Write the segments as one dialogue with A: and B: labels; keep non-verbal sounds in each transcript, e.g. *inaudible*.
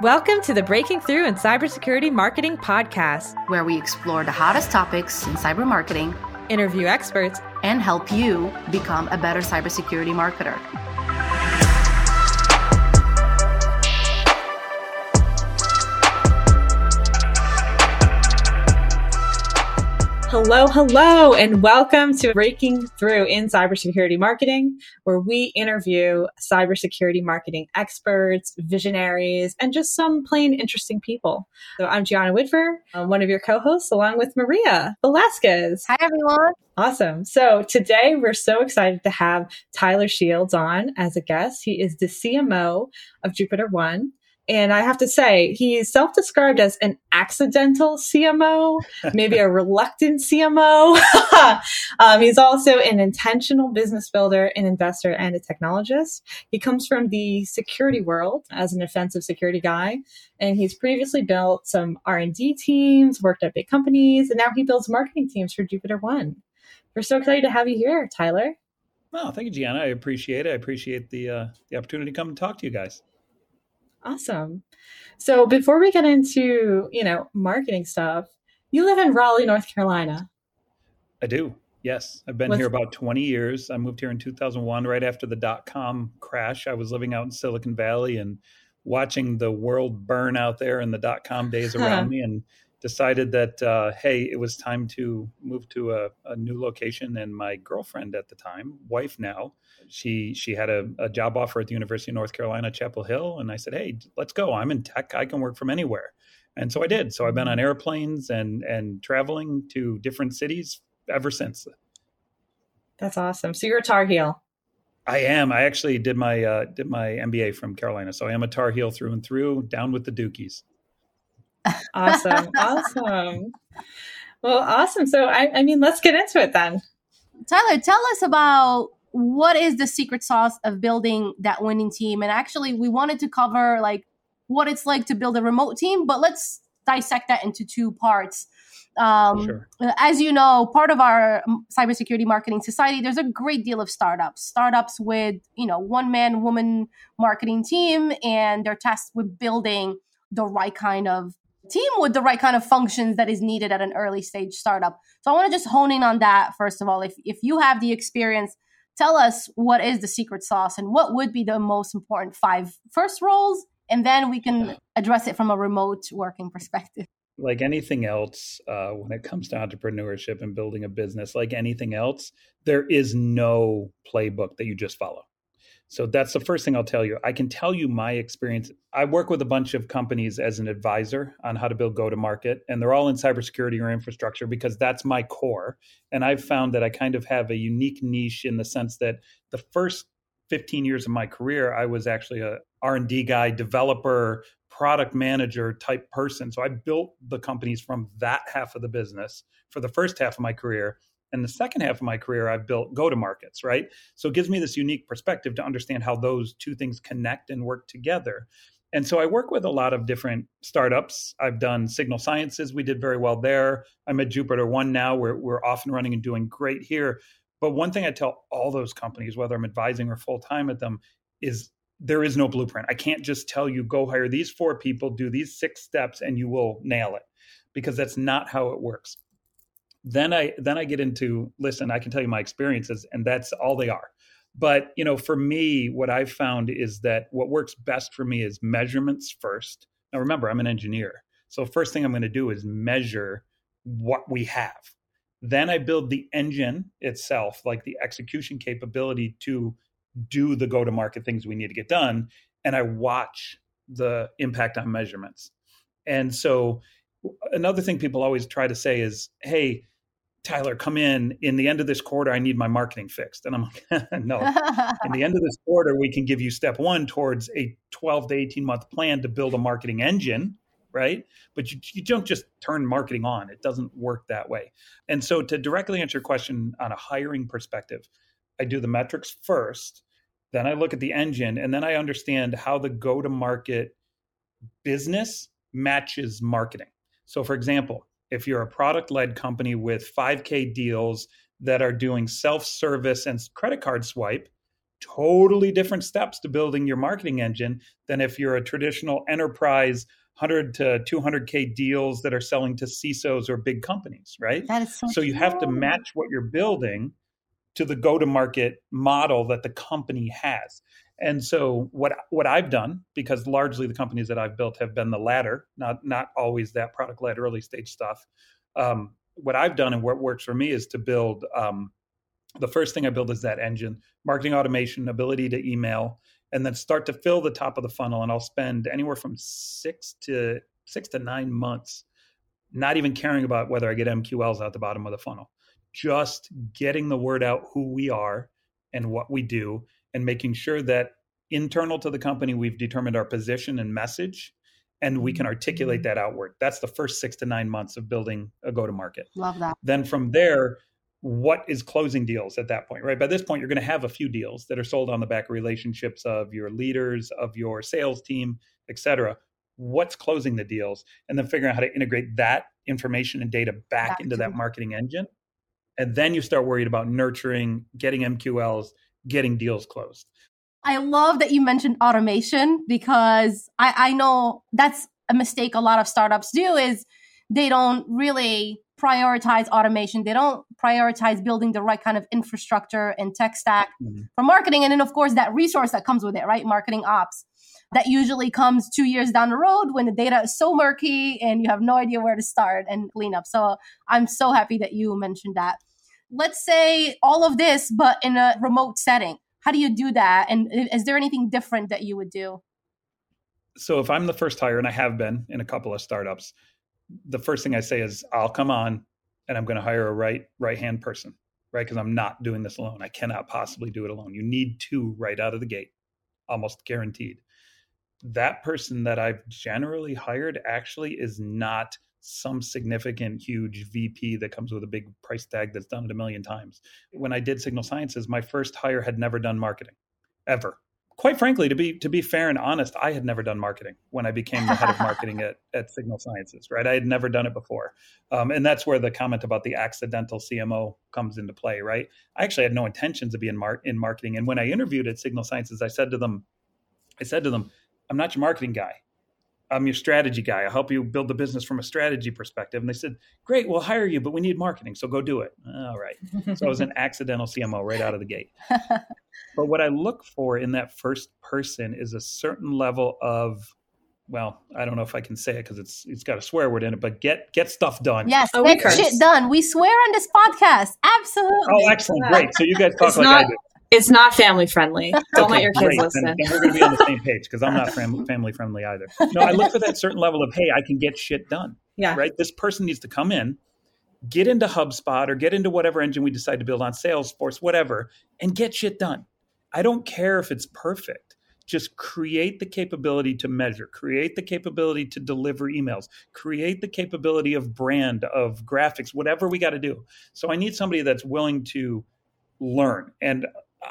A: Welcome to the Breaking Through in Cybersecurity Marketing podcast,
B: where we explore the hottest topics in cyber marketing,
A: interview experts,
B: and help you become a better cybersecurity marketer.
A: Hello, hello, and welcome to Breaking Through in Cybersecurity Marketing, where we interview cybersecurity marketing experts, visionaries, and just some plain interesting people. So I'm Gianna Whitver, uh, I'm one of your co-hosts, along with Maria Velasquez.
B: Hi, everyone.
A: Awesome. So today we're so excited to have Tyler Shields on as a guest. He is the CMO of JupiterOne. And I have to say, he's self described as an accidental CMO, maybe a reluctant CMO. *laughs* um, he's also an intentional business builder, an investor, and a technologist. He comes from the security world as an offensive security guy, and he's previously built some R&D teams, worked at big companies, and now he builds marketing teams for Jupiter One. We're so excited to have you here, Tyler.
C: Oh, thank you, Gianna. I appreciate it. I appreciate the uh, the opportunity to come and talk to you guys.
A: Awesome. So before we get into, you know, marketing stuff, you live in Raleigh, North Carolina.
C: I do. Yes. I've been here about 20 years. I moved here in 2001 right after the dot com crash. I was living out in Silicon Valley and watching the world burn out there in the dot com days around me and decided that uh, hey it was time to move to a, a, new location and my girlfriend at the time wife now she she had a, a, job offer at the university of north carolina chapel hill and i said hey let's go i'm in tech i can work from anywhere and so i did so i've been on airplanes and and traveling to different cities ever since
A: that's awesome so you're a tar heel
C: I am. I actually did my uh, did my MBA from Carolina, so I am a Tar Heel through and through. Down with the Dukies
A: awesome. *laughs* awesome. Well, awesome. So, I, I mean, let's get into it then.
B: Tyler, tell us about what is the secret sauce of building that winning team. And actually, we wanted to cover like what it's like to build a remote team, but let's dissect that into two parts. Um, sure. As you know, part of our cybersecurity marketing society, there's a great deal of startups. Startups with you know one man, woman marketing team, and they're tasked with building the right kind of team with the right kind of functions that is needed at an early stage startup. So I want to just hone in on that first of all. If if you have the experience, tell us what is the secret sauce and what would be the most important five first roles, and then we can address it from a remote working perspective.
C: Like anything else, uh, when it comes to entrepreneurship and building a business, like anything else, there is no playbook that you just follow. So that's the first thing I'll tell you. I can tell you my experience. I work with a bunch of companies as an advisor on how to build go to market, and they're all in cybersecurity or infrastructure because that's my core. And I've found that I kind of have a unique niche in the sense that the first 15 years of my career, I was actually a R&D guy, developer, product manager type person. So I built the companies from that half of the business for the first half of my career and the second half of my career, I've built go to markets, right? So it gives me this unique perspective to understand how those two things connect and work together. And so I work with a lot of different startups. I've done Signal Sciences, we did very well there. I'm at jupiter one now, we're, we're off and running and doing great here. But one thing I tell all those companies, whether I'm advising or full time at them, is there is no blueprint. I can't just tell you, go hire these four people, do these six steps, and you will nail it, because that's not how it works then i then i get into listen i can tell you my experiences and that's all they are. But you know for me what i've found is that what works best for me is measurements first. Now remember i'm an engineer. So first thing i'm going to do is measure what we have. Then i build the engine itself like the execution capability to do the go to market things we need to get done and i watch the impact on measurements. And so another thing people always try to say is hey Tyler, come in in the end of this quarter. I need my marketing fixed. And I'm like, *laughs* no, in the end of this quarter, we can give you step one towards a 12 to 18 month plan to build a marketing engine, right? But you, you don't just turn marketing on, it doesn't work that way. And so, to directly answer your question on a hiring perspective, I do the metrics first, then I look at the engine, and then I understand how the go to market business matches marketing. So, for example, if you're a product led company with 5K deals that are doing self service and credit card swipe, totally different steps to building your marketing engine than if you're a traditional enterprise 100 to 200k deals that are selling to CISOs or big companies, right?
B: That is so,
C: so you have to match what you're building to the go to market model that the company has. And so what what I've done because largely the companies that I've built have been the latter, not not always that product led early stage stuff. Um, what I've done and what works for me is to build um, the first thing I build is that engine, marketing automation, ability to email, and then start to fill the top of the funnel. And I'll spend anywhere from six to six to nine months, not even caring about whether I get MQLs out the bottom of the funnel, just getting the word out who we are and what we do, and making sure that internal to the company we've determined our position and message and we can articulate mm-hmm. that outward. That's the first six to nine months of building a go to market.
B: Love that.
C: Then from there, what is closing deals at that point, right? By this point, you're going to have a few deals that are sold on the back of relationships of your leaders, of your sales team, et cetera. What's closing the deals? And then figuring out how to integrate that information and data back, back into that marketing engine. And then you start worried about nurturing, getting MQLs, getting deals closed.
B: I love that you mentioned automation because I, I know that's a mistake a lot of startups do is they don't really prioritize automation. They don't prioritize building the right kind of infrastructure and tech stack mm-hmm. for marketing. And then, of course, that resource that comes with it, right? Marketing ops. That usually comes two years down the road when the data is so murky and you have no idea where to start and clean up. So I'm so happy that you mentioned that. Let's say all of this, but in a remote setting. How do you do that? And is there anything different that you would do?
C: So if I'm the first hire, and I have been in a couple of startups, the first thing I say is I'll come on and I'm going to hire a right right hand person, right? Because I'm not doing this alone. I cannot possibly do it alone. You need two right out of the gate, almost guaranteed. That person that I've generally hired actually is not some significant huge VP that comes with a big price tag that's done it a million times. When I did Signal Sciences, my first hire had never done marketing ever quite frankly, to be to be fair and honest, I had never done marketing when I became the head of marketing at, at Signal Sciences. Right, I had never done it before, um, and that's where the comment about the accidental CMO comes into play. Right, I actually had no intentions of being mar- in marketing, and when I interviewed at Signal Sciences, I said to them, I said to them, I'm not your marketing guy. I'm your strategy guy. I'll help you build the business from a strategy perspective. And they said, Great, we'll hire you, but we need marketing. So go do it. All right. So I was an *laughs* accidental CMO right out of the gate. *laughs* but what I look for in that first person is a certain level of well, I don't know if I can say it because it's it's got a swear word in it, but get get stuff done.
B: Yes, oh, get shit done. We swear on this podcast. Absolutely.
C: Oh, excellent, great. So you guys talk it's like not, I do.
A: It's not family friendly. *laughs* Don't okay, let your kids great. listen. Then,
C: then we're going to be on the same page because I'm not family friendly either. No, I look for that certain level of, hey, I can get shit done.
A: Yeah.
C: Right. This person needs to come in, get into HubSpot or get into whatever engine we decide to build on Salesforce, whatever, and get shit done. I don't care if it's perfect. Just create the capability to measure, create the capability to deliver emails, create the capability of brand, of graphics, whatever we got to do. So I need somebody that's willing to learn. And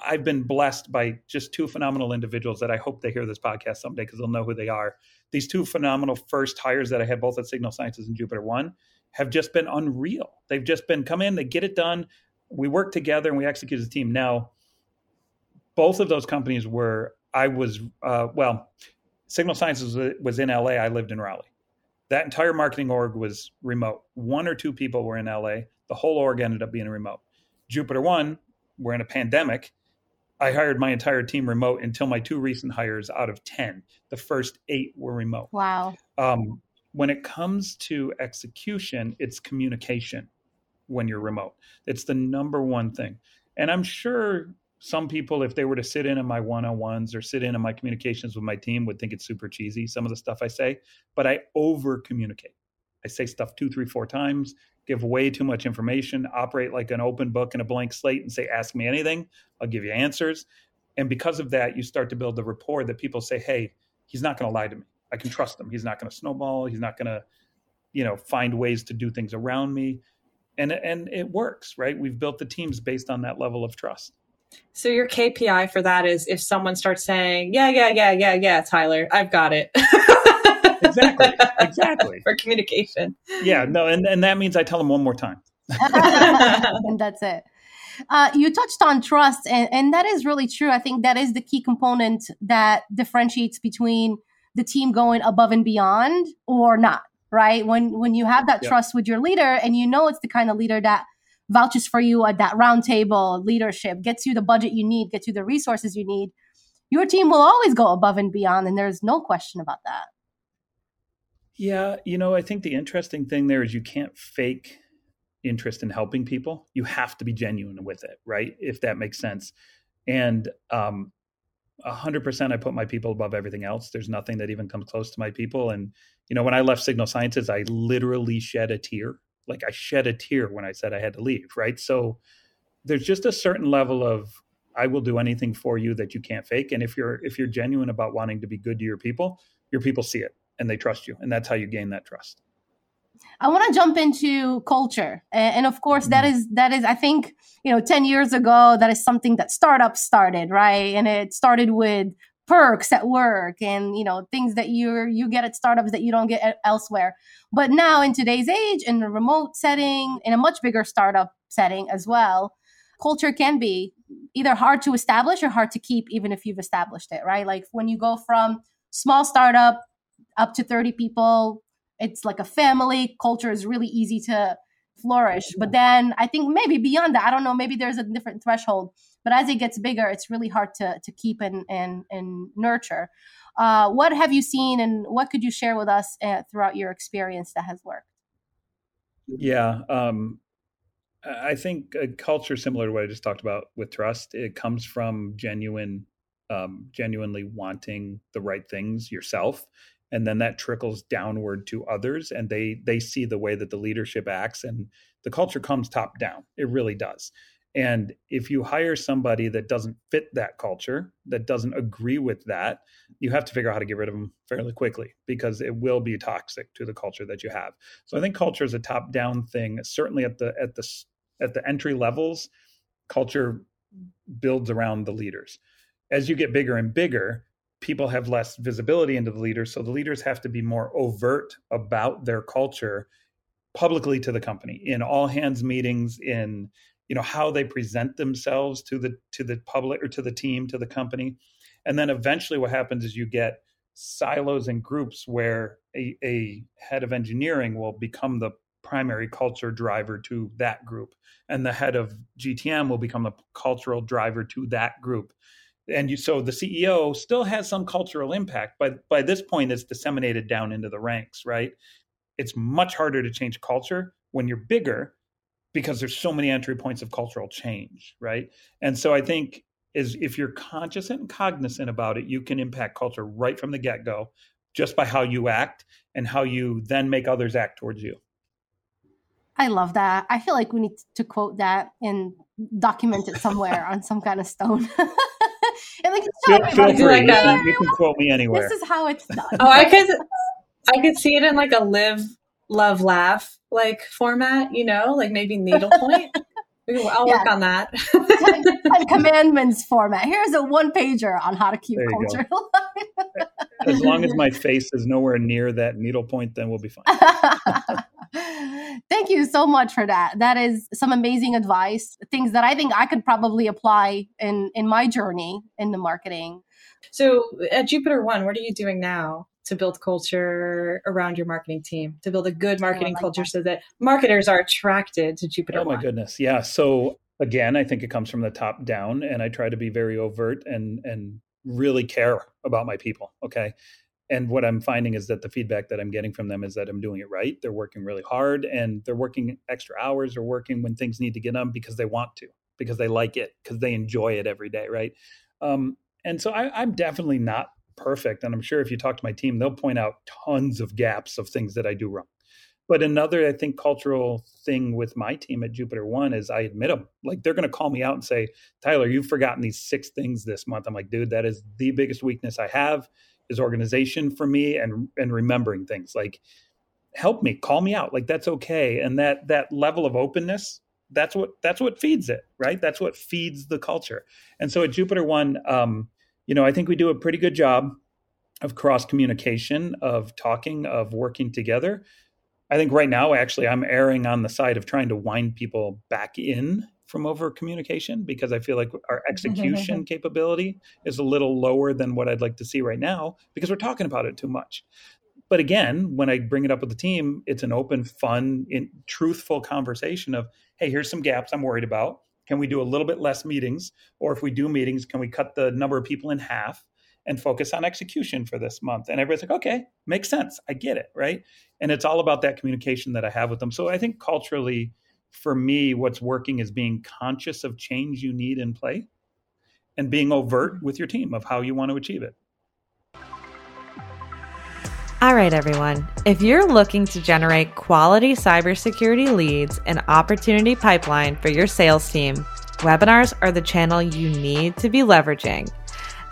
C: I've been blessed by just two phenomenal individuals that I hope they hear this podcast someday because they'll know who they are. These two phenomenal first hires that I had both at Signal Sciences and Jupiter One have just been unreal. They've just been come in, they get it done. We work together and we execute as a team. Now, both of those companies were I was uh, well, Signal Sciences was, was in LA. I lived in Raleigh. That entire marketing org was remote. One or two people were in LA. The whole org ended up being remote. Jupiter One, we're in a pandemic I hired my entire team remote until my two recent hires out of 10. The first eight were remote.
B: Wow.
C: Um, when it comes to execution, it's communication when you're remote. It's the number one thing. And I'm sure some people, if they were to sit in on my one on ones or sit in on my communications with my team, would think it's super cheesy, some of the stuff I say, but I over communicate. I say stuff two, three, four times give way too much information, operate like an open book and a blank slate and say, ask me anything, I'll give you answers. And because of that, you start to build the rapport that people say, hey, he's not going to lie to me. I can trust him. He's not going to snowball. He's not going to, you know, find ways to do things around me. And, and it works, right? We've built the teams based on that level of trust.
A: So your KPI for that is if someone starts saying, yeah, yeah, yeah, yeah, yeah, Tyler, I've got it. *laughs*
C: exactly. Exactly. *laughs*
A: For communication.
C: Yeah, no, and, and that means I tell them one more time. *laughs*
B: and that's it. Uh, you touched on trust, and, and that is really true. I think that is the key component that differentiates between the team going above and beyond or not. Right? When when you have that trust with your leader, and you know it's the kind of leader that vouches for you at that roundtable leadership, gets you the budget you need, gets you the resources you need. Your team will always go above and beyond, and there's no question about that.
C: Yeah, you know, I think the interesting thing there is you can't fake interest in helping people. You have to be genuine with it, right? If that makes sense. And um, 100% I put my people above everything else. There's nothing that even comes close to my people. And, you know, when I left Signal Sciences, I literally shed a tear. Like I shed a tear when I said I had to leave, right? So there's just a certain level of I will do anything for you that you can't fake. And if you're if you're genuine about wanting to be good to your people, your people see it and they trust you. And that's how you gain that trust.
B: I want to jump into culture, and, of course, that mm-hmm. is that is I think you know ten years ago that is something that startups started right, and it started with perks at work and you know things that you you get at startups that you don't get elsewhere. But now in today's age, in a remote setting, in a much bigger startup setting as well, culture can be either hard to establish or hard to keep, even if you've established it. Right, like when you go from small startup up to 30 people. It's like a family. Culture is really easy to flourish. But then i think maybe beyond that i don't know maybe there's a different threshold. But as it gets bigger it's really hard to to keep and and and nurture. Uh, what have you seen and what could you share with us uh, throughout your experience that has worked?
C: Yeah um, i think a culture similar to what i just talked about with trust it comes from genuine um, genuinely wanting the right things yourself and then that trickles downward to others and they they see the way that the leadership acts and the culture comes top down. It really does. And if you hire somebody that doesn't fit that culture that doesn't agree with that you have to figure out how to get rid of them fairly quickly because it will be toxic to the culture that you have. So i think culture is a top down thing. Certainly at the at the at the entry levels culture builds around the leaders. As you get bigger and bigger people have less visibility into the leaders so the leaders have to be more overt about their culture publicly to the company in all hands meetings in you know how they present themselves to the to the public or to the team to the company. And then eventually what happens is you get silos and groups where a, a head of engineering will become the primary culture driver to that group and the head of gtm will become the cultural driver to that group and you, so the CEO still has some cultural impact, but by this point, it's disseminated down into the ranks, right? It's much harder to change culture when you're bigger because there's so many entry points of cultural change, right? And so I think is if you're conscious and cognizant about it, you can impact culture right from the get go, just by how you act and how you then make others act towards you.
B: I love that. I feel like we need to quote that and document it somewhere *laughs* on some kind of stone. *laughs*
C: and like feel, feel free. Like a, you can quote me anywhere.
B: This is how it's done. *laughs*
A: Oh, I could, I could see it in like a live, love, laugh like format. You know, like maybe needlepoint. *laughs* I'll yeah. work on that. *laughs*
B: ten, ten commandments format. Here's a one pager on how to keep culture alive.
C: as long as my face is nowhere near that needlepoint, then we'll be fine. *laughs*
B: Thank you so much for that. That is some amazing advice. Things that I think I could probably apply in in my journey in the marketing.
A: So at Jupiter One, what are you doing now to build culture around your marketing team, to build a good oh, marketing like culture that. so that marketers are attracted to Jupiter
C: Oh my goodness. Yeah. So again, I think it comes from the top down and I try to be very overt and and really care about my people. Okay and what i'm finding is that the feedback that i'm getting from them is that i'm doing it right. They're working really hard and they're working extra hours or working when things need to get done because they want to because they like it because they enjoy it every day right? Um, and so I, i'm definitely not perfect and i'm sure if you talk to my team they'll point out tons of gaps of things that i do wrong. But another i think cultural thing with my team at jupiter one is i admit them like they're going to call me out and say tyler you've forgotten these six things this month. I'm like dude that is the biggest weakness i have is organization for me and and remembering things like help me call me out like that's okay. And that that level of openness that's what that's what feeds it right? That's what feeds the culture. And so at jupiter one um, you know i think we do a pretty good job of cross communication of talking of working together. I think right now actually i'm erring on the side of trying to wind people back in from over communication because I feel like our execution *laughs* capability is a little lower than what I'd like to see right now because we're talking about it too much. But again, when I bring it up with the team, it's an open, fun, in, truthful conversation of, hey, here's some gaps I'm worried about. Can we do a little bit less meetings? Or if we do meetings, can we cut the number of people in half and focus on execution for this month? And everybody's like, okay, makes sense. I get it. Right. And it's all about that communication that I have with them. So I think culturally, for me, what's working is being conscious of change you need in play and being overt with your team of how you want to achieve it.
D: All right, everyone. If you're looking to generate quality cybersecurity leads and opportunity pipeline for your sales team, webinars are the channel you need to be leveraging.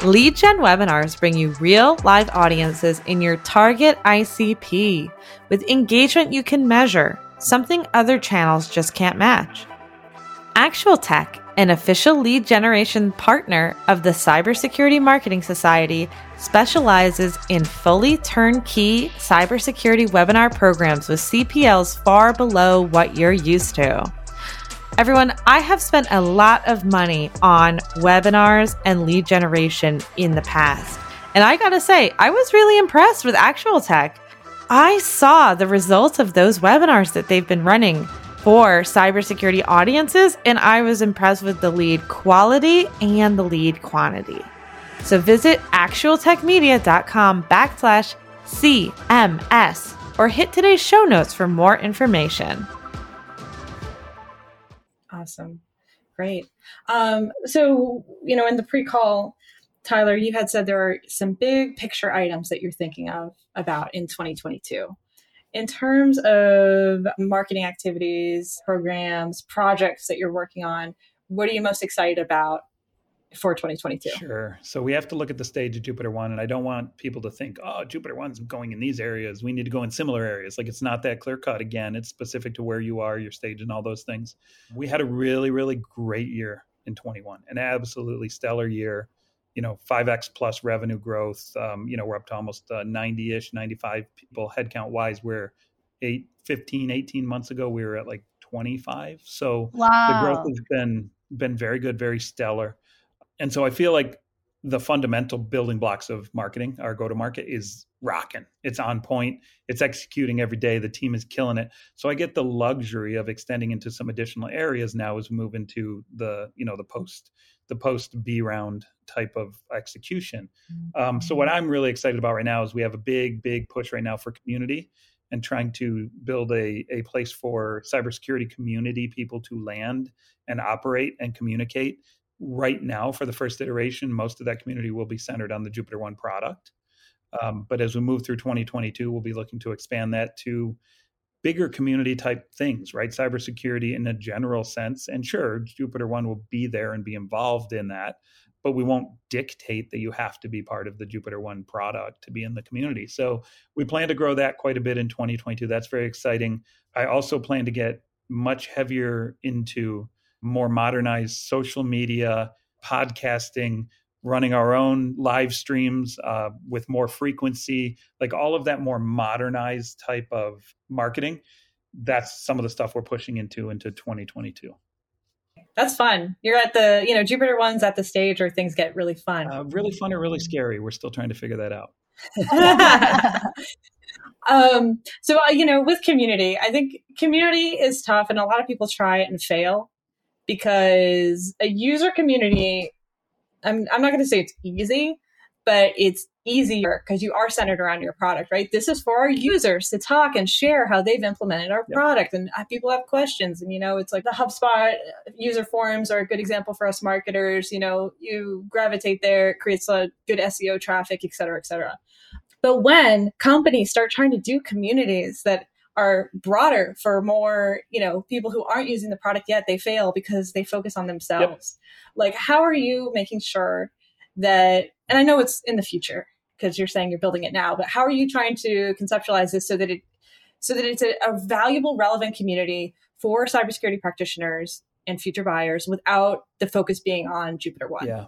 D: Lead gen webinars bring you real live audiences in your target ICP with engagement you can measure, something other channels just can't match. Actual Tech, an official lead generation partner of the Cybersecurity Marketing Society, specializes in fully turnkey cybersecurity webinar programs with CPLs far below what you're used to. Everyone, I have spent a lot of money on webinars and lead generation in the past. And I gotta say, I was really impressed with ActualTech. I saw the results of those webinars that they've been running for cybersecurity audiences, and I was impressed with the lead quality and the lead quantity. So visit actualtechmedia.com backslash CMS or hit today's show notes for more information.
A: Awesome. Great. Um, so, you know, in the pre call, Tyler, you had said there are some big picture items that you're thinking of about in 2022. In terms of marketing activities, programs, projects that you're working on, what are you most excited about for 2022?
C: Sure. So we have to look at the stage of Jupiter One, and I don't want people to think, "Oh, Jupiter One's going in these areas. We need to go in similar areas." Like it's not that clear cut. Again, it's specific to where you are, your stage, and all those things. We had a really, really great year in 21, an absolutely stellar year. You know, 5x plus revenue growth. Um, you know, we're up to almost 90 ish, 95 people headcount wise. Where eight, 15, 18 months ago, we were at like 25. So
B: wow.
C: the growth has been been very good, very stellar and so I feel like the fundamental building blocks of marketing, our go to market, is rocking. It's on point. It's executing every day. The team is killing it. So I get the luxury of extending into some additional areas now as we move into the you know the post the post B round type of execution. Um, so what I'm really excited about right now is we have a big big push right now for community and trying to build a, a place for cybersecurity community people to land and operate and communicate. Right now for the first iteration most of that community will be centered on the jupiter one product. Um, but as we move through 2022 we'll be looking to expand that to bigger community type things right? Cybersecurity in a general sense. And sure jupiter one will be there and be involved in that but we won't dictate that you have to be part of the jupiter one product to be in the community. So we plan to grow that quite a bit in 2022 that's very exciting. I also plan to get much heavier into more modernized social media, podcasting, running our own live streams uh, with more frequency, like all of that more modernized type of marketing. That's some of the stuff we're pushing into into 2022.
A: That's fun. You're at the, you know, Jupiter One's at the stage where things get really fun.
C: Uh, really fun or really scary. We're still trying to figure that out. *laughs*
A: um, so, uh, you know, with community, I think community is tough and a lot of people try it and fail because a user community, I'm, I'm not going to say it's easy, but it's easier because you are centered around your product, right? This is for our users to talk and share how they've implemented our yep. product. And uh, people have questions. And, you know, it's like the HubSpot uh, user forums are a good example for us marketers. You know, you gravitate there, it creates a good SEO traffic, et cetera, et cetera. But when companies start trying to do communities that are broader for more, you know, people who aren't using the product yet, they fail because they focus on themselves. Yep. Like, how are you making sure that, and I know it's in the future because you're saying you're building it now, but how are you trying to conceptualize this so that it, so that it's a, a valuable, relevant community for cybersecurity practitioners and future buyers without the focus being on Jupiter One?
C: Yeah.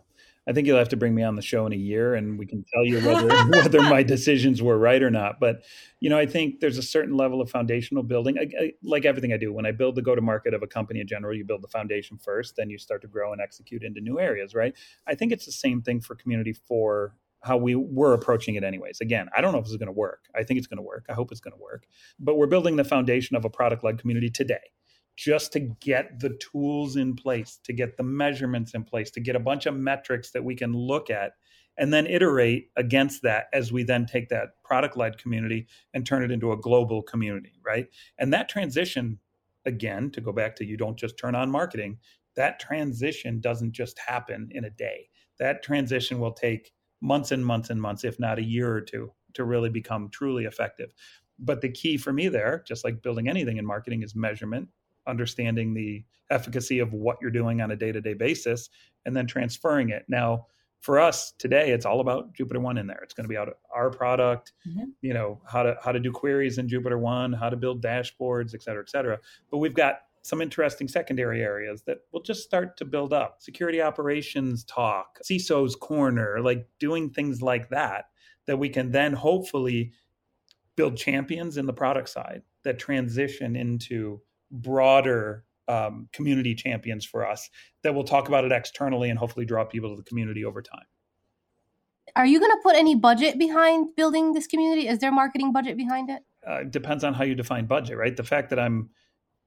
C: I think you'll have to bring me on the show in a year and we can tell you whether, *laughs* *laughs* whether my decisions were right or not. But, you know, I think there's a certain level of foundational building. I, I, like everything I do, when I build the go to market of a company in general, you build the foundation first, then you start to grow and execute into new areas, right? I think it's the same thing for community for how we were approaching it anyways. Again, I don't know if this is going to work. I think it's going to work. I hope it's going to work. But we're building the foundation of a product led community today just to get the tools in place, to get the measurements in place, to get a bunch of metrics that we can look at and then iterate against that as we then take that product led community and turn it into a global community, right? And that transition, again, to go back to you don't just turn on marketing, that transition doesn't just happen in a day. That transition will take months and months and months, if not a year or two, to really become truly effective. But the key for me there, just like building anything in marketing, is measurement understanding the efficacy of what you're doing on a day-to-day basis and then transferring it. Now for us today it's all about jupiter one in there. It's going to be out our product mm-hmm. you know how to how to do queries in jupiter one how to build dashboards et cetera et cetera. But we've got some interesting secondary areas that will just start to build up. Security operations talk ciso's corner like doing things like that that we can then hopefully build champions in the product side that transition into broader um, community champions for us that will talk about it externally and hopefully draw people to the community over time.
B: Are you going to put any budget behind building this community? Is there marketing budget behind it?
C: Uh, it depends on how you define budget, right? The fact that I'm,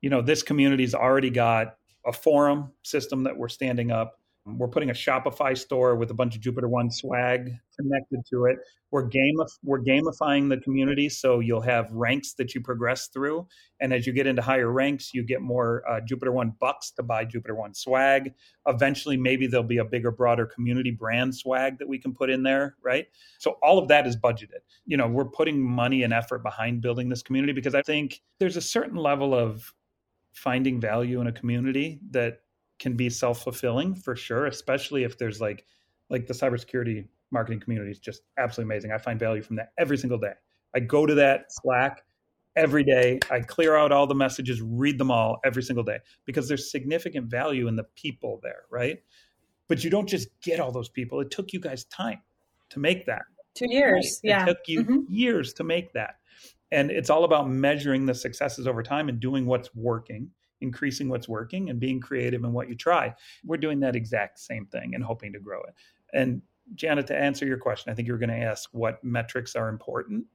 C: you know, this community's already got a forum system that we're standing up. We're putting a Shopify store with a bunch of Jupiter One swag connected to it. We're gamif- we're gamifying the community, so you'll have ranks that you progress through, and as you get into higher ranks, you get more uh, Jupiter One bucks to buy Jupiter One swag. Eventually, maybe there'll be a bigger, broader community brand swag that we can put in there, right? So all of that is budgeted. You know, we're putting money and effort behind building this community because I think there's a certain level of finding value in a community that can be self-fulfilling for sure especially if there's like like the cybersecurity marketing community is just absolutely amazing. I find value from that every single day. I go to that slack every day. I clear out all the messages read them all every single day because there's significant value in the people there right? But you don't just get all those people. It took you guys time to make that.
A: Two years
C: right? yeah. It took you mm-hmm. years to make that. And it's all about measuring the successes over time and doing what's working increasing what's working and being creative in what you try. We're doing that exact same thing and hoping to grow it. And Gianna, to answer your question, I think you were going to ask what metrics are important.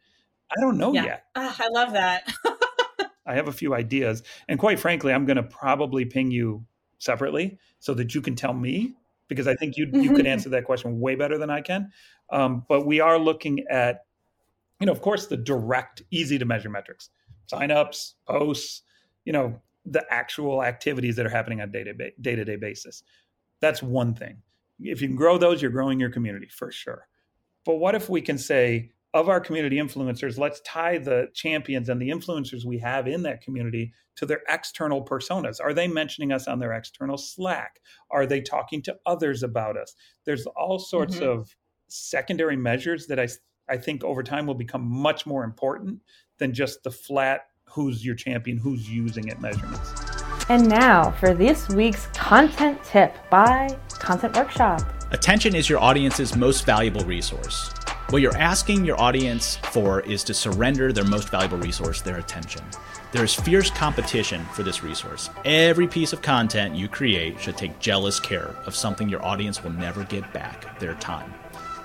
C: I don't know yeah. yet.
A: Oh, I love that. *laughs*
C: I have a few ideas. And quite frankly, I'm going to probably ping you separately so that you can tell me because I think you you could *laughs* answer that question way better than I can. Um, but we are looking at, you know, of course, the direct, easy to measure metrics, signups, posts, you know, the actual activities that are happening on a day to day basis. That's one thing. If you can grow those, you're growing your community for sure. But what if we can say, of our community influencers, let's tie the champions and the influencers we have in that community to their external personas. Are they mentioning us on their external Slack? Are they talking to others about us? There's all sorts mm-hmm. of secondary measures that I, I think over time will become much more important than just the flat who's your champion, who's using it measurements.
D: And now for this week's content tip by Content Workshop.
E: Attention is your audience's most valuable resource. What you're asking your audience for is to surrender their most valuable resource, their attention. There is fierce competition for this resource. Every piece of content you create should take jealous care of something your audience will never get back their time.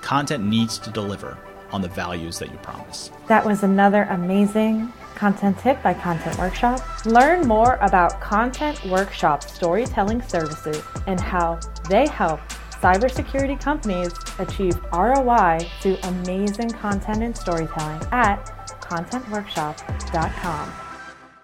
E: Content needs to deliver on the values that you promise.
D: That was another amazing content tip by Content Workshop. Learn more about Content Workshop storytelling services and how they help cybersecurity companies achieve ROI through amazing content and storytelling at contentworkshop.com.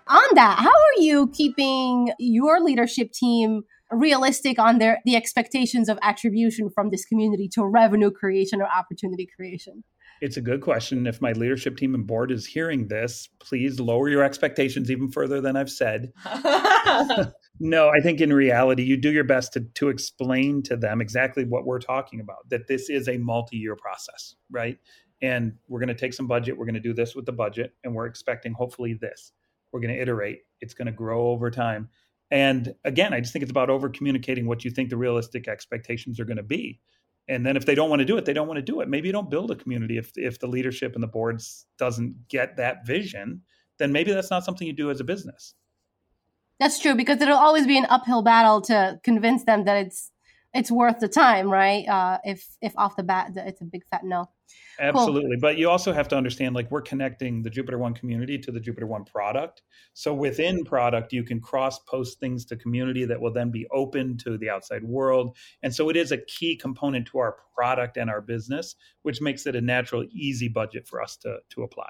B: On that, how are you keeping your leadership team realistic on their the expectations of attribution from this community to revenue creation or opportunity creation?
C: It's a good question. If my leadership team and board is hearing this, please lower your expectations even further than I've said. *laughs* no, I think in reality, you do your best to, to explain to them exactly what we're talking about, that this is a multi year process, right? And we're going to take some budget. We're going to do this with the budget, and we're expecting hopefully this. We're going to iterate. It's going to grow over time. And again, I just think it's about over communicating what you think the realistic expectations are going to be and then if they don't want to do it they don't want to do it. Maybe you don't build a community if if the leadership and the boards doesn't get that vision then maybe that's not something you do as a business.
B: That's true because it'll always be an uphill battle to convince them that it's it's worth the time right uh, if if off the bat it's a big fat no
C: Absolutely. Cool. But you also have to understand like we're connecting the Jupiter One community to the Jupiter One product. So within product, you can cross post things to community that will then be open to the outside world. And so it is a key component to our product and our business, which makes it a natural, easy budget for us to, to apply.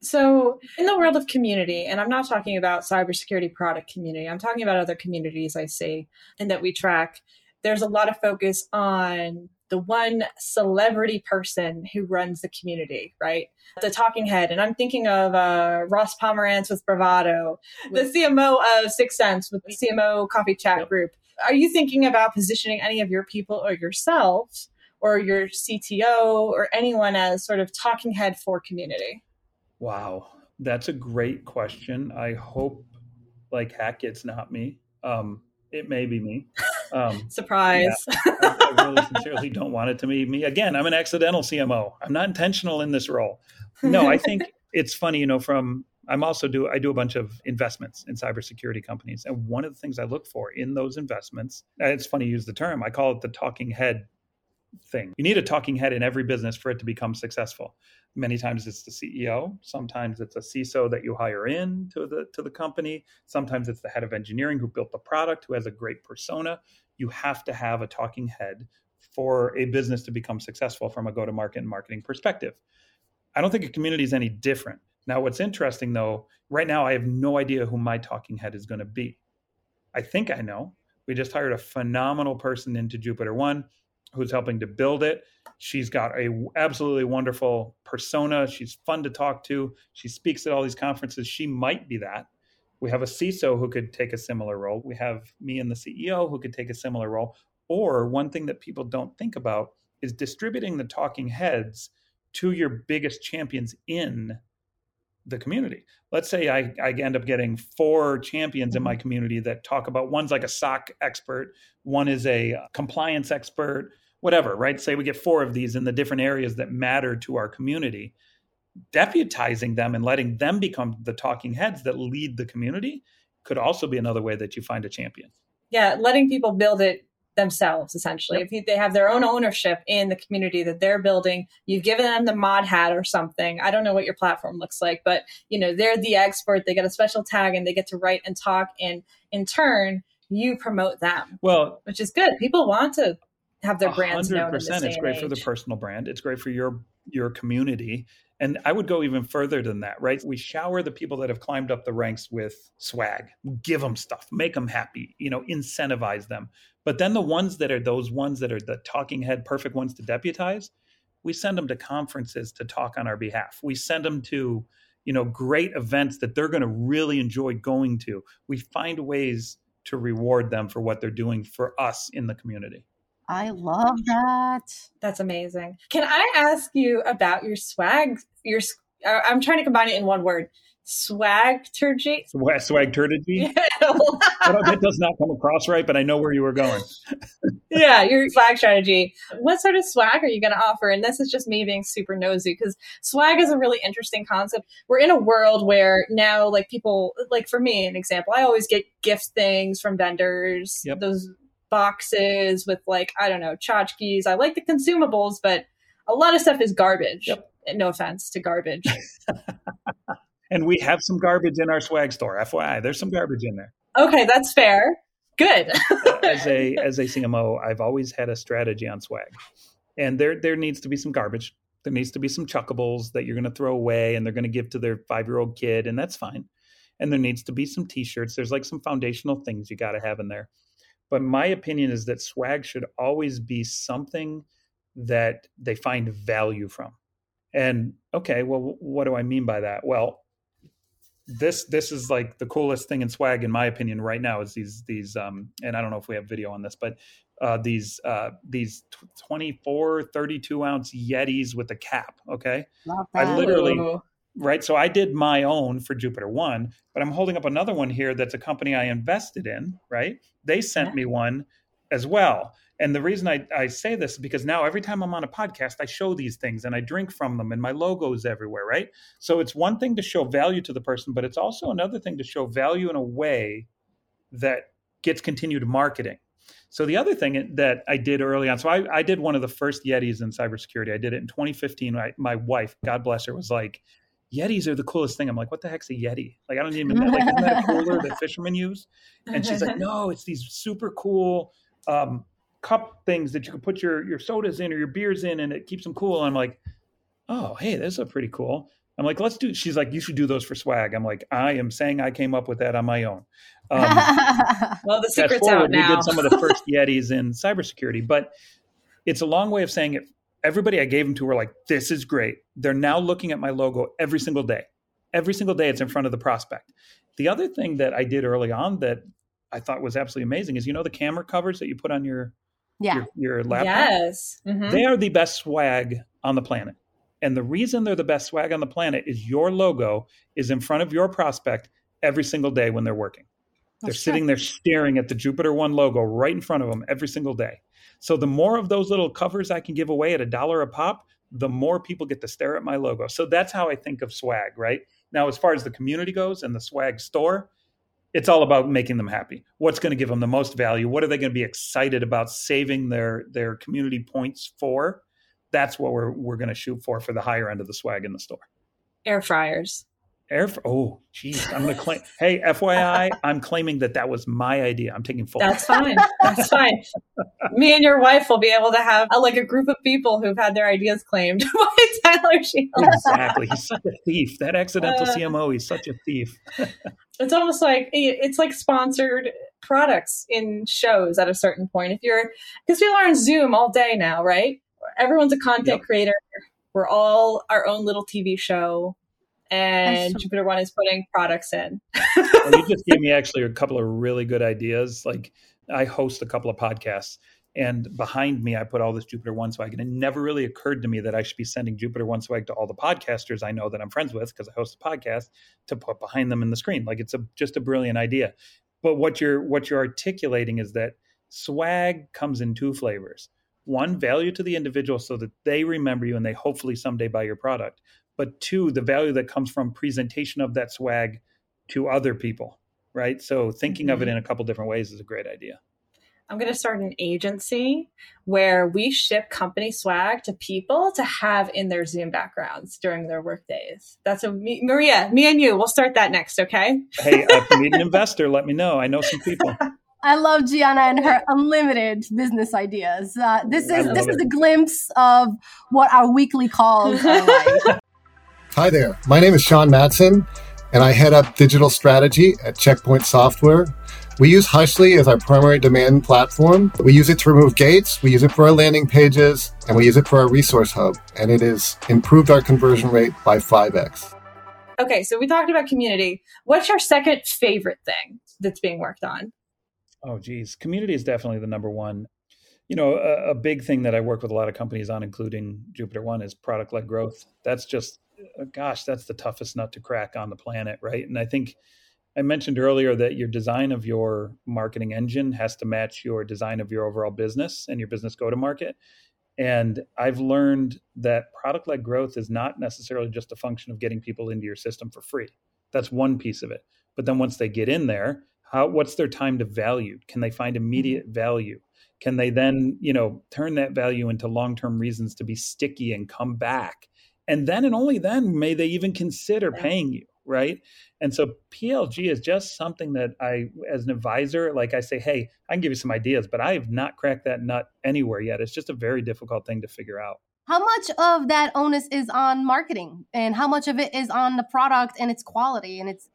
A: So, in the world of community, and I'm not talking about cybersecurity product community, I'm talking about other communities I see and that we track. There's a lot of focus on the one celebrity person who runs the community, right? The talking head. And I'm thinking of uh, Ross Pomerantz with Bravado, the CMO of 6sense with the CMO Coffee Chat yep. Group. Are you thinking about positioning any of your people or yourself or your CTO or anyone as sort of talking head for community?
C: Wow, that's a great question. I hope, like, heck, it's not me. Um, it may be me. *laughs*
A: Um, *laughs* Surprise.
C: Yeah, I, I, really sincerely don't want it to be me. Again, I'm an accidental CMO. I'm not intentional in this role. No, I think *laughs* it's funny, you know, from I'm also do I do a bunch of investments in cybersecurity companies. And one of the things I look for in those investments, it's funny to use the term, I call it the talking head thing. You need a talking head in every business for it to become successful. Many times it's the CEO, sometimes it's a CISO that you hire in to the to the company, sometimes it's the head of engineering who built the product who has a great persona. You have to have a talking head for a business to become successful from a go to market and marketing perspective. I don't think a community is any different. Now what's interesting though, right now I have no idea who my talking head is going to be. I think I know. We just hired a phenomenal person into Jupiter One who's helping to build it. She's got a absolutely wonderful persona. She's fun to talk to. She speaks at all these conferences. She might be that. We have a CISO who could take a similar role. We have me and the CEO who could take a similar role. Or one thing that people don't think about is distributing the talking heads to your biggest champions in the community. Let's say I, I end up getting four champions in my mm-hmm. community that talk about one's like a SOC expert, one is a uh, compliance expert, whatever, right? Say we get four of these in the different areas that matter to our community. Deputizing them and letting them become the talking heads that lead the community could also be another way that you find a champion.
A: Yeah, letting people build it themselves essentially. Yep. if they have their own ownership in the community that they're building you've given them the mod hat or something. I don't know what your platform looks like but you know they're the expert. They get a special tag and they get to write and talk and in turn you promote them.
C: Well
A: which is good. People want to have their brands 100% known
C: it's great for the personal brand. It's great for your your community and I would go even further than that, right? We shower the people that have climbed up the ranks with swag, give them stuff, make them happy, you know, incentivize them. But then the ones that are those ones that are the talking head, perfect ones to deputize, we send them to conferences to talk on our behalf. We send them to, you know, great events that they're going to really enjoy going to. We find ways to reward them for what they're doing for us in the community.
B: I love that.
A: That's amazing. Can I ask you about your swag? Your uh, I'm trying to combine it in one word. Swag turgy.
C: Swag turgy. *laughs* that does not come across right, but I know where you were going. *laughs*
A: yeah, your swag strategy. What sort of swag are you going to offer? And this is just me being super nosy because swag is a really interesting concept. We're in a world where now, like people, like for me, an example, I always get gift things from vendors. Yep. Those boxes with like I don't know tchotchkes. I like the consumables, but a lot of stuff is garbage. Yep. No offense to garbage. *laughs*
C: and we have some garbage in our swag store. FYI, there's some garbage in there.
A: Okay, that's fair. Good. *laughs*
C: as a *laughs* as a CMO, I've always had a strategy on swag, and there there needs to be some garbage. There needs to be some chuckables that you're going to throw away, and they're going to give to their five year old kid, and that's fine. And there needs to be some T-shirts. There's like some foundational things you got to have in there. But my opinion is that swag should always be something that they find value from. And okay, well, what do I mean by that? Well, this this is like the coolest thing in swag, in my opinion, right now is these these um, and I don't know if we have video on this, but uh, these uh, these 24, 32 ounce Yetis with a cap. Okay, I literally right? So I did my own for Jupiter One, but I'm holding up another one here that's a company I invested in, right? They sent yeah. me one as well. And the reason I, I say this is because now every time I'm on a podcast, I show these things and I drink from them and my logo is everywhere, right? So it's one thing to show value to the person, but it's also another thing to show value in a way that gets continued marketing. So the other thing that I did early on, so I, I did one of the first Yetis in cybersecurity. I did it in 2015. I, my wife, God bless her, was like, Yetis are the coolest thing. I'm like, what the heck's a Yeti? Like, I don't even know. Like, isn't that a cooler that *laughs* fishermen use? And she's like, no, it's these super cool um, cup things that you can put your your sodas in or your beers in, and it keeps them cool. And I'm like, oh, hey, those are pretty cool. I'm like, let's do. She's like, you should do those for swag. I'm like, I am saying I came up with that on my own. Um, *laughs*
A: well, the secret's forward, out now.
C: We did some of the first *laughs* Yetis in cybersecurity, but it's a long way of saying it. Everybody I gave them to were like, this is great. They're now looking at my logo every single day. Every single day, it's in front of the prospect. The other thing that I did early on that I thought was absolutely amazing is you know the camera covers that you put on your
B: yeah.
C: your, your laptop.
A: Yes,
C: mm-hmm. they are the best swag on the planet. And the reason they're the best swag on the planet is your logo is in front of your prospect every single day when they're working. They're That's sitting there staring at the JupiterOne logo right in front of them every single day. So the more of those little covers I can give away at a dollar a pop, the more people get to stare at my logo. So that's how I think of swag, right? Now, as far as the community goes and the swag store, it's all about making them happy. What's going to give them the most value? What are they going to be excited about saving their their community points for? That's what we're we're going to shoot for for the higher end of the swag in the store.
A: Air fryers.
C: Air. Oh, geez, I'm to claim. hey, FYI, I'm claiming that that was my idea. I'm taking full.
A: That's fine. That's fine. Me and your wife will be able to have a, like a group of people who've had their ideas claimed *laughs* by Tyler Shields.
C: Exactly. He's such a thief. That accidental uh, CMO. He's such a thief. *laughs*
A: it's almost like it's like sponsored products in shows at a certain point. If you're because people are on Zoom all day now, right? Everyone's a content yep. creator. We're all our own little TV show and so- JupiterOne is putting products in.
C: well, you just gave me actually a couple of really good ideas. Like I host a couple of podcasts, and behind me I put all this JupiterOne swag, and it never really occurred to me that I should be sending JupiterOne swag to all the podcasters I know that I'm friends with because I host a podcast to put behind them in the screen. Like it's a just a brilliant idea. But what you're what you're articulating is that swag comes in two flavors one value to the individual so that they remember you and they hopefully someday buy your product but two, the value that comes from presentation of that swag to other people, right? So thinking mm-hmm. of it mm-hmm. in a couple different ways is a great idea.
A: I'm going to start an agency where we ship company swag to people to have in their Zoom backgrounds during their work days. That's a me, Maria, me and you. We'll start that next, okay?
C: hey, if you need an investor, let me know. I know some people. *laughs*
B: I love Gianna and her unlimited business ideas. Uh, this is this it. is a glimpse of what our weekly calls are like. *laughs*
F: Hi there. My name is Sean Matson, and I head up digital strategy at Checkpoint Software. We use Hushly as our primary demand platform. We use it to remove gates, we use it for our landing pages, and we use it for our resource hub. And it has improved our conversion rate by 5x.
A: Okay, so we talked about community. What's your second favorite thing that's being worked on?
C: Oh, geez. Community is definitely the number one. You know, a, a big thing that I work with a lot of companies on, including JupiterOne, is product led growth. That's just gosh, that's the toughest nut to crack on the planet, right? And I think I mentioned earlier that your design of your marketing engine has to match your design of your overall business and your business go to market. And I've learned that product led growth is not necessarily just a function of getting people into your system for free. That's one piece of it. But then once they get in there, how what's their time to value? Can they find immediate mm-hmm. value? Can they then, you know, turn that value into long-term reasons to be sticky and come back? And then and only then may they even consider paying you right? And so plg is just something that i as an advisor like i say hey i can give you some ideas but i have not cracked that nut anywhere yet. It's just a very difficult thing to figure out.
B: How much of that onus is on marketing? And how much of it is on the product and its quality and its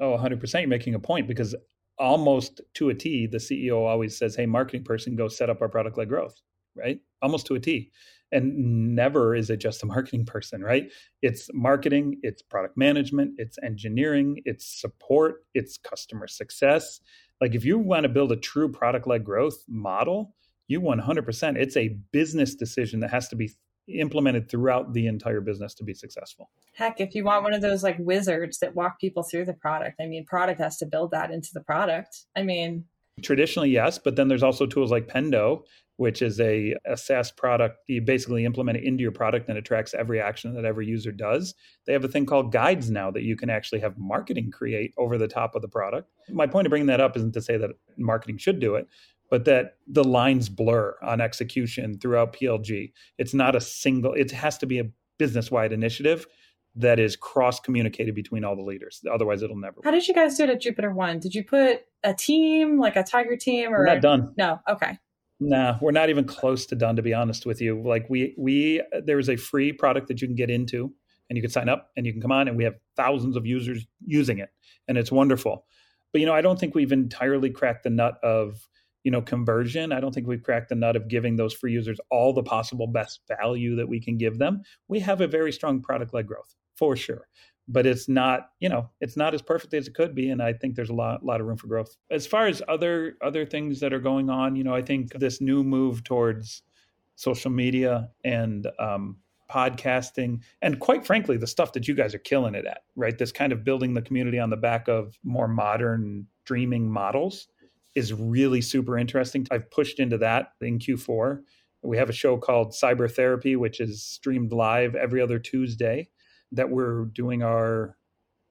C: oh 100% you're making a point because almost to a t the ceo always says hey marketing person go set up our product led growth right? Almost to a t and never is it just a marketing person right? It's marketing it's product management it's engineering it's support it's customer success. Like if you want to build a true product led growth model you 100% it's a business decision that has to be implemented throughout the entire business to be successful.
A: Heck if you want one of those like wizards that walk people through the product i mean product has to build that into the product. I mean
C: Traditionally, yes, but then there's also tools like Pendo, which is a, a SaaS product. You basically implement it into your product and it tracks every action that every user does. They have a thing called guides now that you can actually have marketing create over the top of the product. My point of bringing that up isn't to say that marketing should do it, but that the lines blur on execution throughout PLG. It's not a single, it has to be a business wide initiative that is cross communicated between all the leaders. Otherwise, it'll never.
A: How did you guys do it at JupiterOne? Did you put a team, like a Tiger team, or
C: We're not done?
A: No. Okay.
C: Nah, we're not even close to done. To be honest with you, like we we there is a free product that you can get into, and you can sign up, and you can come on, and we have thousands of users using it, and it's wonderful. But you know, I don't think we've entirely cracked the nut of you know conversion. I don't think we've cracked the nut of giving those free users all the possible best value that we can give them. We have a very strong product led growth for sure but it's not you know it's not as perfect as it could be and i think there's a lot lot of room for growth. As far as other other things that are going on you know i think this new move towards social media and um, podcasting and quite frankly the stuff that you guys are killing it at right? This kind of building the community on the back of more modern streaming models is really super interesting. I've pushed into that in q4 we have a show called cyber therapy which is streamed live every other tuesday that we're doing our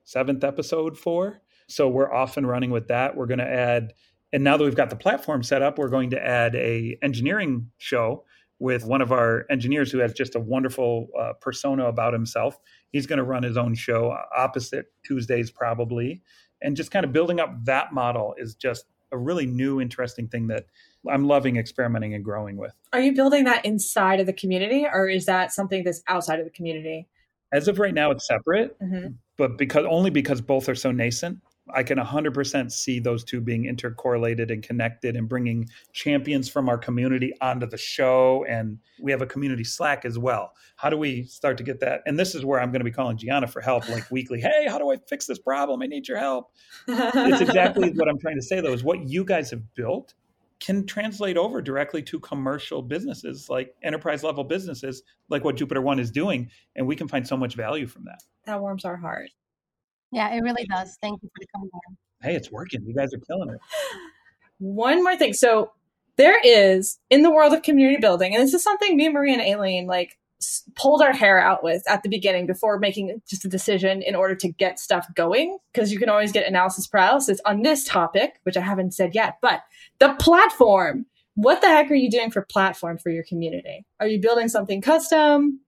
C: seventh episode for. So we're off and running with that. We're going to add, and now that we've got the platform set up, we're going to add a engineering show with one of our engineers who has just a wonderful uh, persona about himself. He's going to run his own show uh, opposite Tuesdays probably, and just kind of building up that model is just a really new, interesting thing that I'm loving experimenting and growing with.
A: Are you building that inside of the community, or is that something that's outside of the community?
C: As of right now, it's separate, mm-hmm. but because only because both are so nascent, I can 100% see those two being intercorrelated and connected and bringing champions from our community onto the show. And we have a community Slack as well. How do we start to get that? And this is where I'm going to be calling Gianna for help, like weekly. Hey, how do I fix this problem? I need your help. it's exactly *laughs* what I'm trying to say, though, is what you guys have built can translate over directly to commercial businesses like enterprise level businesses like what JupiterOne is doing and we can find so much value from that.
A: That warms our heart.
B: Yeah, it really does. Thank you for the comment.
C: Hey, it's working. You guys are killing it. *sighs*
A: One more thing. So there is in the world of community building, and this is something me, Marie, and Aileen like pulled our hair out with at the beginning before making just a decision in order to get stuff going because you can always get analysis paralysis on this topic which i haven't said yet but the platform what the heck are you doing for platform for your community are you building something custom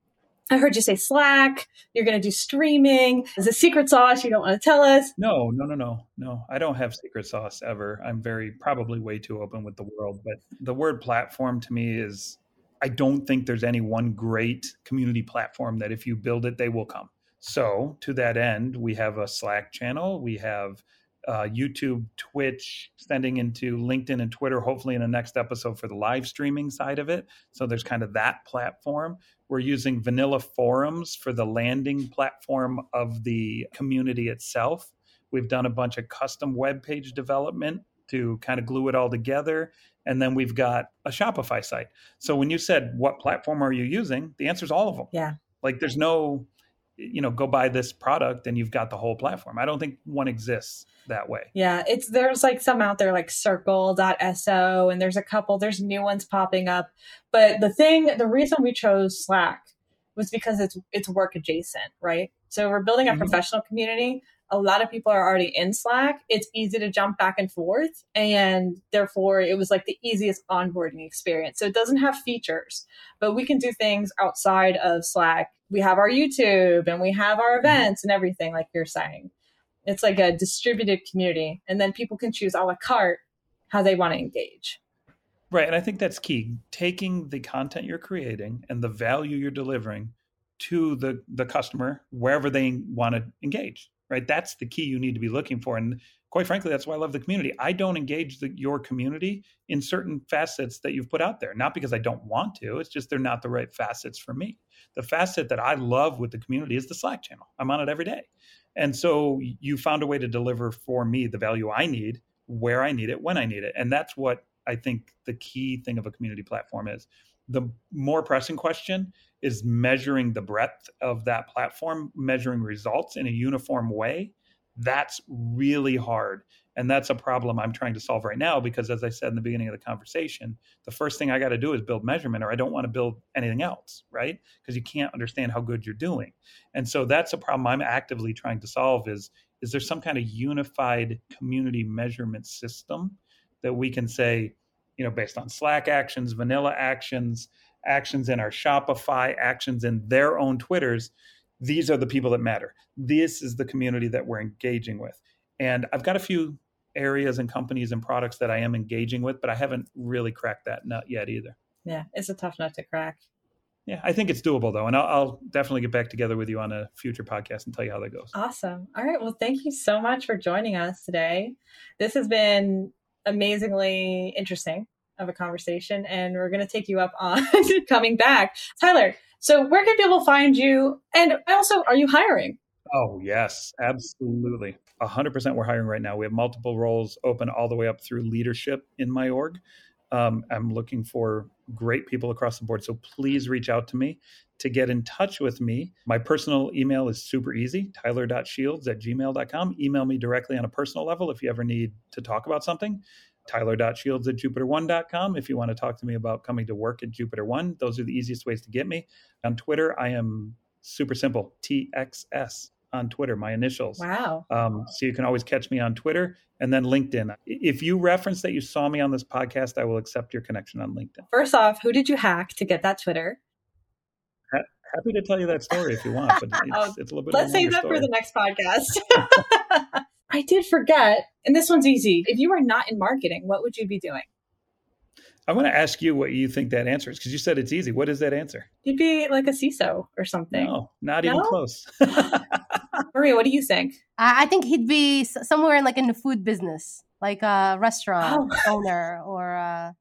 A: I heard you say Slack. You're going to do streaming. Is a secret sauce you don't want to tell us?
C: No, no, no, no, no. I don't have secret sauce ever. I'm very probably way too open with the world. But the word platform to me is I don't think there's any one great community platform that if you build it, they will come. So, to that end, we have a Slack channel, we have uh, YouTube, Twitch, extending into LinkedIn and Twitter, hopefully in the next episode for the live streaming side of it. So, there's kind of that platform. We're using vanilla forums for the landing platform of the community itself. We've done a bunch of custom web page development to kind of glue it all together. And then we've got a Shopify site. So when you said, what platform are you using? The answer is all of them.
A: Yeah.
C: Like there's no, you know, go buy this product and you've got the whole platform. I don't think one exists that way.
A: Yeah. It's, there's like some out there like circle.so and there's a couple, there's new ones popping up. But the thing, the reason we chose Slack was because it's, it's work adjacent, right? So we're building a mm-hmm. professional community a lot of people are already in Slack. It's easy to jump back and forth. And therefore, it was like the easiest onboarding experience. So it doesn't have features, but we can do things outside of Slack. We have our YouTube and we have our mm-hmm. events and everything, like you're saying. It's like a distributed community. And then people can choose a la carte how they want to engage.
C: Right. And I think that's key. Taking the content you're creating and the value you're delivering to the, the customer wherever they want to engage right? That's the key you need to be looking for. And quite frankly, that's why I love the community. I don't engage the, your community in certain facets that you've put out there, not because I don't want to. It's just they're not the right facets for me. The facet that I love with the community is the Slack channel. I'm on it every day. And so you found a way to deliver for me the value I need, where I need it, when I need it. And that's what I think the key thing of a community platform is. The more pressing question is measuring the breadth of that platform, measuring results in a uniform way. That's really hard. And that's a problem I'm trying to solve right now because, as I said in the beginning of the conversation, the first thing I got to do is build measurement, or I don't want to build anything else, right? Because you can't understand how good you're doing. And so that's a problem I'm actively trying to solve is, is there some kind of unified community measurement system that we can say, you know, based on Slack actions, vanilla actions, actions in our Shopify, actions in their own Twitters, these are the people that matter. This is the community that we're engaging with. And I've got a few areas and companies and products that I am engaging with, but I haven't really cracked that nut yet either.
A: Yeah, it's a tough nut to crack.
C: Yeah, I think it's doable though, and I'll, I'll, definitely get back together with you on a future podcast and tell you how that goes.
A: Awesome. All right. Well, thank you so much for joining us today. This has been amazingly interesting of a conversation, and we're going to take you up on *laughs* coming back, Tyler. So, where can people find you? And also, are you hiring?
C: Oh, yes, absolutely. 100% we're hiring right now. We have multiple roles open all the way up through leadership in my org. Um, I'm looking for great people across the board. So please reach out to me to get in touch with me. My personal email is super easy tyler.shields at gmail.com. Email me directly on a personal level if you ever need to talk about something. Tyler.shields at jupiterone.com if you want to talk to me about coming to work at JupiterOne. Those are the easiest ways to get me. On Twitter, I am super simple TXS on Twitter, my initials.
A: Wow.
C: Um, so you can always catch me on Twitter and then LinkedIn. If you reference that you saw me on this podcast, I will accept your connection on LinkedIn.
A: First off, who did you hack to get that Twitter?
C: Ha- happy to tell you that story if you want, but *laughs* it's, oh, it's a little bit.
A: Let's save that story. for the next podcast. *laughs* I did forget, and this one's easy. If you were not in marketing, what would you be doing?
C: I want to ask you what you think that answer is because you said it's easy. What is that answer?
A: You'd be like a CISO or something.
C: No, not no? even close. *laughs*
A: Maria, what do you think?
B: I think he'd be somewhere in like in the food business, like a restaurant oh. *laughs* owner or. A...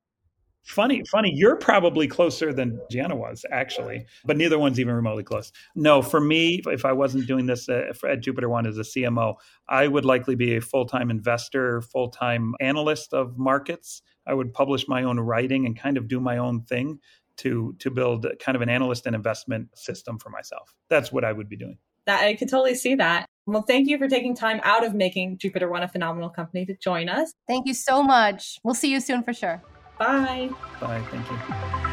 C: Funny, funny. You're probably closer than Gianna was, actually, but neither one's even remotely close. No, for me, if I wasn't doing this uh, at, at JupiterOne as a CMO, I would likely be a full time investor, full time analyst of markets. I would publish my own writing and kind of do my own thing to to build kind of an analyst and investment system for myself. That's what I would be doing.
A: That I could totally see that. Well, thank you for taking time out of making JupiterOne a phenomenal company to join us.
B: Thank you so much. We'll see you soon for sure.
A: Bye.
C: Bye. Thank you.